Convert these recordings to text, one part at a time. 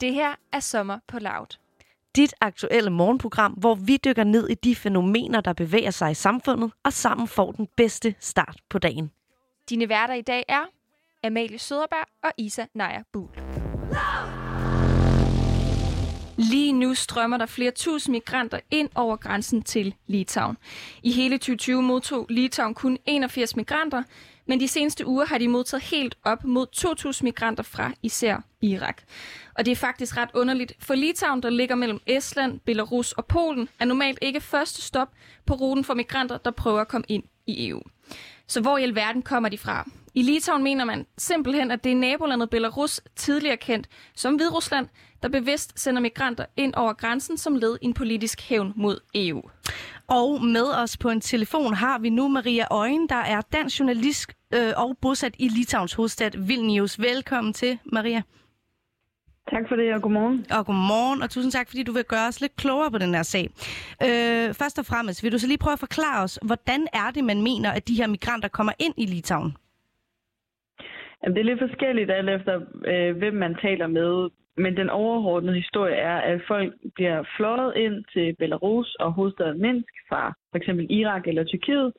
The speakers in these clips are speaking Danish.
Det her er Sommer på Loud. Dit aktuelle morgenprogram, hvor vi dykker ned i de fænomener, der bevæger sig i samfundet, og sammen får den bedste start på dagen. Dine værter i dag er Amalie Søderberg og Isa Naja Buhl. Lige nu strømmer der flere tusind migranter ind over grænsen til Litauen. I hele 2020 modtog Litauen kun 81 migranter, men de seneste uger har de modtaget helt op mod 2.000 migranter fra især Irak. Og det er faktisk ret underligt, for Litauen, der ligger mellem Estland, Belarus og Polen, er normalt ikke første stop på ruten for migranter, der prøver at komme ind i EU. Så hvor i alverden kommer de fra? I Litauen mener man simpelthen, at det er nabolandet Belarus, tidligere kendt som Hviderusland, der bevidst sender migranter ind over grænsen som led i en politisk hævn mod EU. Og med os på en telefon har vi nu Maria Øjen, der er dansk journalist øh, og bosat i Litauens hovedstad Vilnius. Velkommen til, Maria. Tak for det, og godmorgen. Og godmorgen, og tusind tak, fordi du vil gøre os lidt klogere på den her sag. Øh, først og fremmest, vil du så lige prøve at forklare os, hvordan er det, man mener, at de her migranter kommer ind i Litauen? Jamen, det er lidt forskelligt alt efter, øh, hvem man taler med. Men den overordnede historie er, at folk bliver fløjet ind til Belarus og hovedstaden Minsk fra f.eks. Irak eller Tyrkiet.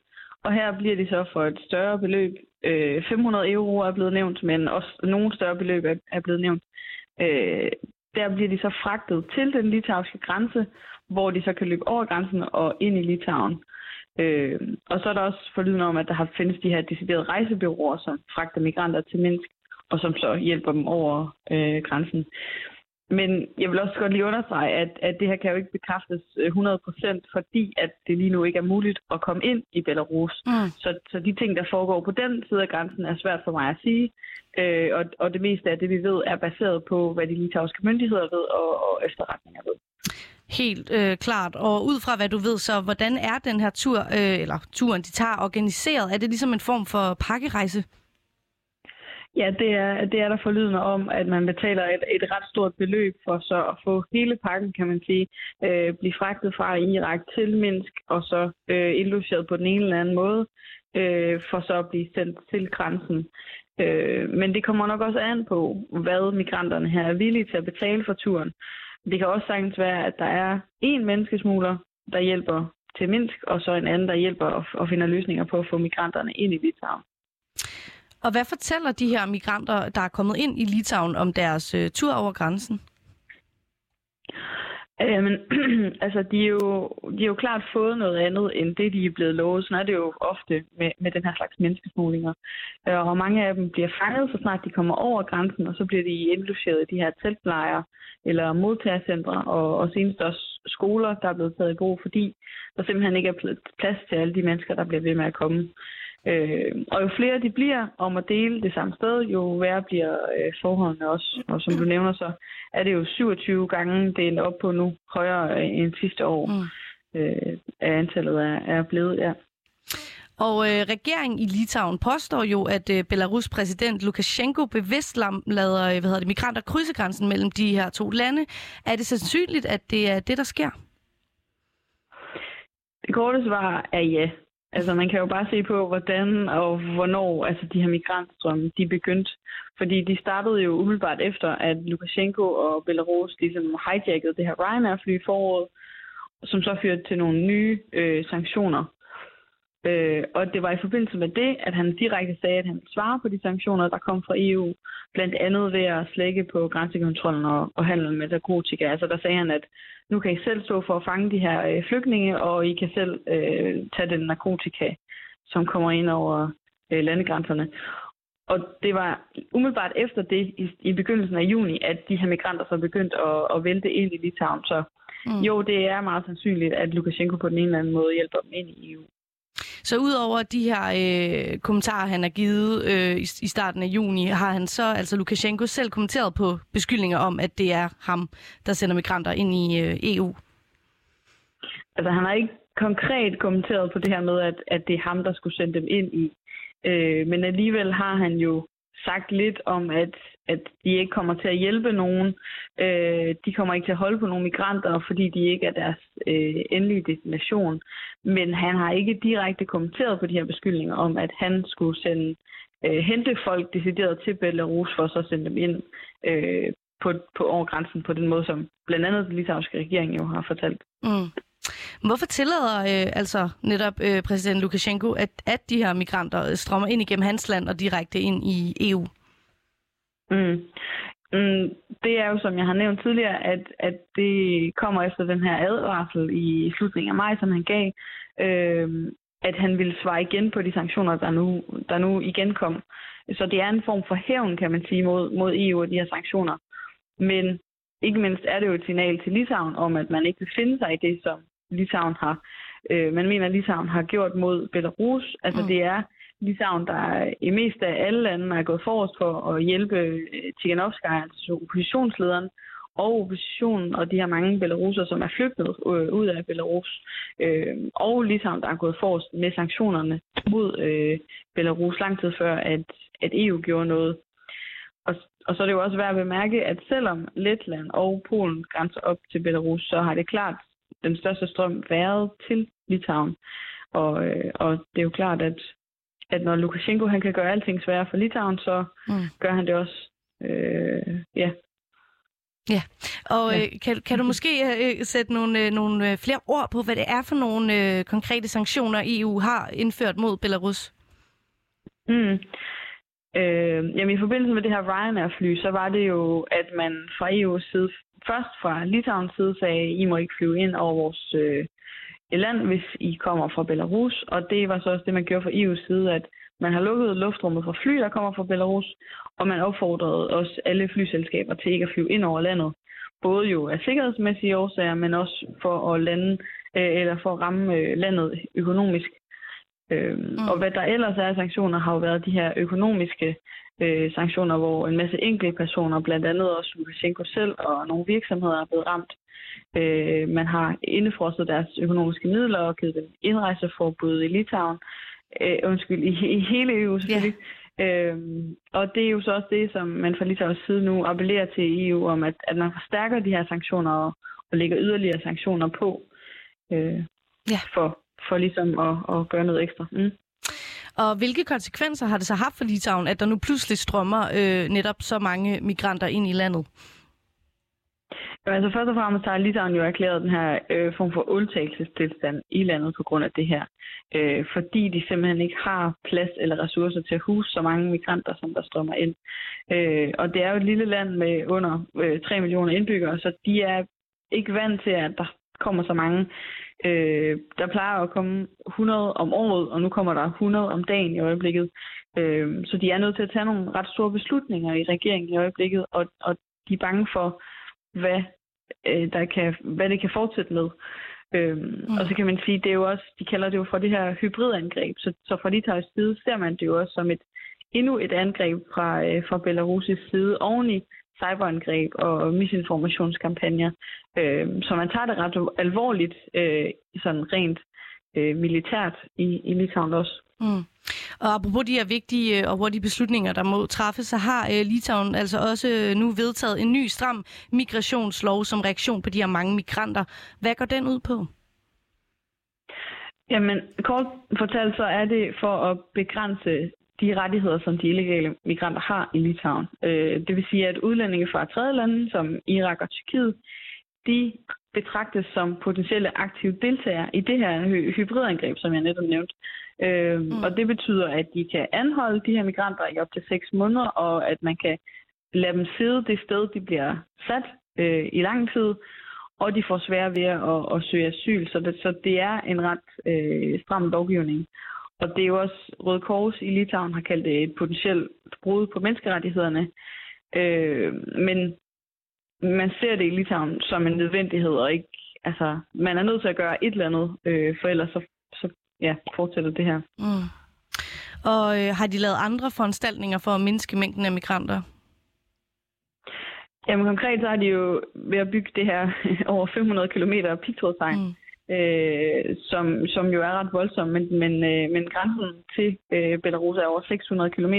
Og her bliver de så for et større beløb. Øh, 500 euro er blevet nævnt, men også nogle større beløb er, er blevet nævnt. Øh, der bliver de så fragtet til den litauiske grænse, hvor de så kan løbe over grænsen og ind i Litauen. Øh, og så er der også forlydende om, at der har findes de her deciderede rejsebyråer, som fragter migranter til Minsk, og som så hjælper dem over øh, grænsen. Men jeg vil også godt lige understrege, at, at det her kan jo ikke bekræftes 100%, øh, fordi at det lige nu ikke er muligt at komme ind i Belarus. Mm. Så, så de ting, der foregår på den side af grænsen, er svært for mig at sige. Øh, og, og det meste af det, vi ved, er baseret på, hvad de litauiske myndigheder ved og, og efterretninger ved. Helt øh, klart. Og ud fra hvad du ved, så hvordan er den her tur, øh, eller turen, de tager organiseret? Er det ligesom en form for pakkerejse? Ja, det er, det er der forlydende om, at man betaler et, et ret stort beløb for så at få hele pakken, kan man sige, øh, blive fragtet fra Irak til Minsk, og så øh, indlogeret på den ene eller anden måde, øh, for så at blive sendt til grænsen. Øh, men det kommer nok også an på, hvad migranterne her er villige til at betale for turen. Det kan også sagtens være, at der er en menneskesmugler, der hjælper til Minsk, og så en anden, der hjælper og, og finder løsninger på at få migranterne ind i Litauen. Og hvad fortæller de her migranter, der er kommet ind i Litauen, om deres øh, tur over grænsen? Øh, Jamen, altså, de er, jo, de er jo klart fået noget andet, end det, de er blevet lovet. Sådan er det jo ofte med, med den her slags menneskesmuglinger. Øh, og mange af dem bliver fanget, så snart de kommer over grænsen, og så bliver de indlogeret i de her teltlejre eller modtagercentre, og, og senest også skoler, der er blevet taget i brug, fordi der simpelthen ikke er plads til alle de mennesker, der bliver ved med at komme. Øh, og jo flere de bliver om at dele det samme sted, jo værre bliver øh, forholdene også. Og som du nævner, så er det jo 27 gange delt op på nu, højere end sidste år, mm. øh, antallet er, er blevet, ja. Og øh, regeringen i Litauen påstår jo, at øh, Belarus præsident Lukashenko bevidst lader øh, hvad hedder det, migranter krydse grænsen mellem de her to lande. Er det sandsynligt, at det er det, der sker? Det korte svar er ja. Altså man kan jo bare se på, hvordan og hvornår altså, de her migrantstrømme de begyndte. Fordi de startede jo umiddelbart efter, at Lukashenko og Belarus ligesom hijackede det her Ryanair-fly i foråret, som så førte til nogle nye øh, sanktioner. Øh, og det var i forbindelse med det, at han direkte sagde, at han ville svare på de sanktioner, der kom fra EU. Blandt andet ved at slække på grænsekontrollen og, og handlen med narkotika. Altså der sagde han, at nu kan I selv stå for at fange de her øh, flygtninge, og I kan selv øh, tage den narkotika, som kommer ind over øh, landegrænserne. Og det var umiddelbart efter det, i, i begyndelsen af juni, at de her migranter så begyndte at, at vælte ind i Litauen. Så mm. jo, det er meget sandsynligt, at Lukashenko på den ene eller anden måde hjælper dem ind i EU. Så udover de her øh, kommentarer, han har givet øh, i, i starten af juni, har han så, altså Lukashenko, selv kommenteret på beskyldninger om, at det er ham, der sender migranter ind i øh, EU? Altså han har ikke konkret kommenteret på det her med, at, at det er ham, der skulle sende dem ind i. Øh, men alligevel har han jo sagt lidt om, at, at de ikke kommer til at hjælpe nogen. Øh, de kommer ikke til at holde på nogle migranter, fordi de ikke er deres øh, endelige destination. Men han har ikke direkte kommenteret på de her beskyldninger om, at han skulle sende øh, hente folk decideret til Belarus for så at sende dem ind øh, på, på over grænsen på den måde, som blandt andet den litauiske regering jo har fortalt. Mm. Hvorfor tillader øh, altså netop øh, præsident Lukashenko, at, at de her migranter øh, strømmer ind igennem hans land og direkte ind i EU? Mm. Mm, det er jo, som jeg har nævnt tidligere, at, at det kommer efter den her advarsel i slutningen af maj, som han gav, øh, at han ville svare igen på de sanktioner, der nu, der nu igen kom. Så det er en form for hævn, kan man sige, mod, mod EU og de her sanktioner. Men ikke mindst er det jo et signal til Litauen om, at man ikke vil finde sig i det, som Litauen har. Øh, man mener, at Litauen har gjort mod Belarus. Altså mm. det er Litauen, der i mest af alle lande er gået forrest for at hjælpe øh, Tiganovskaya, altså oppositionslederen, og oppositionen og de her mange belaruser, som er flygtet øh, ud af Belarus. Øh, og Litauen, der er gået forrest med sanktionerne mod øh, Belarus lang tid før, at, at EU gjorde noget. Og, og så er det jo også værd at bemærke, at selvom Letland og Polen grænser op til Belarus, så har det klart den største strøm været til Litauen. Og, øh, og det er jo klart, at, at når Lukashenko han kan gøre alting sværere for Litauen, så mm. gør han det også øh, ja, Ja, og ja. Øh, kan, kan du måske øh, sætte nogle, øh, nogle øh, flere ord på, hvad det er for nogle øh, konkrete sanktioner, EU har indført mod Belarus? Mm. Øh, jamen i forbindelse med det her Ryanair-fly, så var det jo, at man fra EU's side, først fra Litauens side sagde, I må ikke flyve ind over vores øh, land, hvis I kommer fra Belarus. Og det var så også det, man gjorde fra EU's side, at man har lukket luftrummet for fly, der kommer fra Belarus, og man opfordrede også alle flyselskaber til ikke at flyve ind over landet. Både jo af sikkerhedsmæssige årsager, men også for at lande øh, eller for at ramme øh, landet økonomisk. Øh, mm. Og hvad der ellers er af sanktioner, har jo været de her økonomiske øh, sanktioner, hvor en masse enkelte personer, blandt andet også Lukashenko selv og nogle virksomheder er blevet ramt. Øh, man har indefrosset deres økonomiske midler og givet dem indrejseforbud i Litauen. Øh, undskyld, i, i hele EU selvfølgelig. Yeah. Øhm, og det er jo så også det, som man fra Litauens side nu appellerer til EU om, at, at man forstærker de her sanktioner og, og lægger yderligere sanktioner på øh, yeah. for, for ligesom at, at gøre noget ekstra. Mm. Og hvilke konsekvenser har det så haft for Litauen, at der nu pludselig strømmer øh, netop så mange migranter ind i landet? Jo, altså først og fremmest har Litauen jo erklæret den her øh, form for undtagelsestilstand i landet på grund af det her. Øh, fordi de simpelthen ikke har plads eller ressourcer til at huse så mange migranter, som der strømmer ind. Øh, og det er jo et lille land med under øh, 3 millioner indbyggere, så de er ikke vant til, at der kommer så mange. Øh, der plejer at komme 100 om året, og nu kommer der 100 om dagen i øjeblikket. Øh, så de er nødt til at tage nogle ret store beslutninger i regeringen i øjeblikket, og, og de er bange for, hvad, øh, der kan, hvad det kan fortsætte med. Øhm, mm. Og så kan man sige, det er jo også, de kalder det jo for det her hybridangreb, så, så fra Litauis side ser man det jo også som et endnu et angreb fra, øh, fra Belarus' side oveni cyberangreb og misinformationskampagner. Øh, så man tager det ret alvorligt, øh, sådan rent øh, militært i, i Litauen også. Mm. Og apropos de her vigtige øh, og hurtige beslutninger, der må træffes, så har øh, Litauen altså også øh, nu vedtaget en ny stram migrationslov som reaktion på de her mange migranter. Hvad går den ud på? Jamen, kort fortalt så er det for at begrænse de rettigheder, som de illegale migranter har i Litauen. Det vil sige, at udlændinge fra tredje lande, som Irak og Tyrkiet, de betragtes som potentielle aktive deltagere i det her hybridangreb, som jeg netop nævnte. Øh, mm. Og det betyder, at de kan anholde de her migranter i op til seks måneder, og at man kan lade dem sidde det sted, de bliver sat øh, i lang tid, og de får svære ved at, at søge asyl. Så det, så det er en ret øh, stram lovgivning. Og det er jo også Røde Kors i Litauen har kaldt det et potentielt brud på menneskerettighederne. Øh, men man ser det i Litauen som en nødvendighed, og ikke, altså, man er nødt til at gøre et eller andet, øh, for ellers så, så ja, fortsætter det her. Mm. Og øh, har de lavet andre foranstaltninger for at mindske mængden af migranter? Jamen konkret så har de jo ved at bygge det her over 500 km pigtrådstegn. Mm øh, som, som jo er ret voldsom, men, men, øh, men grænsen til øh, Belarus er over 600 km,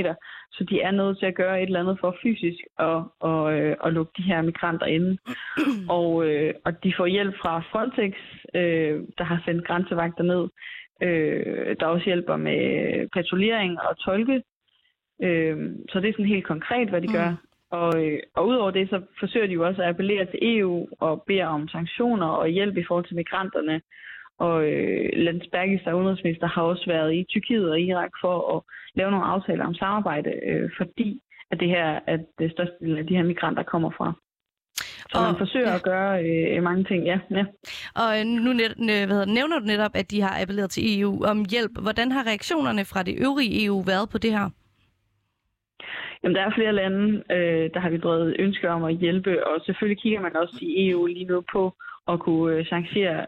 så de er nødt til at gøre et eller andet for fysisk at, og, øh, at lukke de her migranter inde. og, øh, og de får hjælp fra Frontex, øh, der har sendt grænsevagter ned, øh, der også hjælper med patruljering og tolke. Øh, så det er sådan helt konkret, hvad de mm. gør. Og, øh, og udover det, så forsøger de jo også at appellere til EU og beder om sanktioner og hjælp i forhold til migranterne. Og øh, Landsbergis, der er udenrigsminister, har også været i Tyrkiet og Irak for at lave nogle aftaler om samarbejde, øh, fordi at det her at det største del af de her migranter kommer fra. Så og, man forsøger ja. at gøre øh, mange ting, ja. ja. Og øh, nu net, hvad hedder, nævner du netop, at de har appelleret til EU om hjælp. Hvordan har reaktionerne fra det øvrige EU været på det her? Jamen, der er flere lande, øh, der har vi drevet ønsker om at hjælpe, og selvfølgelig kigger man også i EU lige nu på at kunne øh, sanktionere,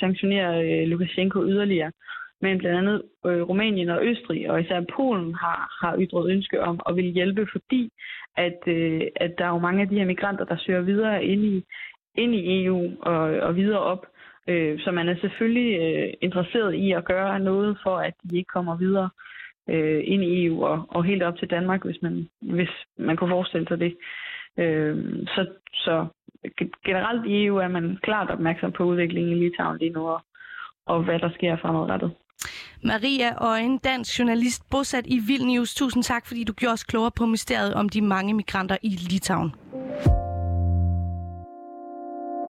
sanktionere øh, Lukashenko yderligere. Men blandt andet øh, Rumænien og Østrig, og især Polen, har, har ytret ønske om at vil hjælpe, fordi at, øh, at der er jo mange af de her migranter, der søger videre ind i, ind i EU og, og videre op. Øh, så man er selvfølgelig øh, interesseret i at gøre noget for, at de ikke kommer videre øh, ind i EU og, og helt op til Danmark, hvis man, hvis man kunne forestille sig det. Øh, så, så generelt i EU er man klart opmærksom på udviklingen i Litauen lige nu, og, og hvad der sker fremadrettet. Maria Øjen, dansk journalist bosat i Vilnius. Tusind tak, fordi du gjorde os klogere på mysteriet om de mange migranter i Litauen.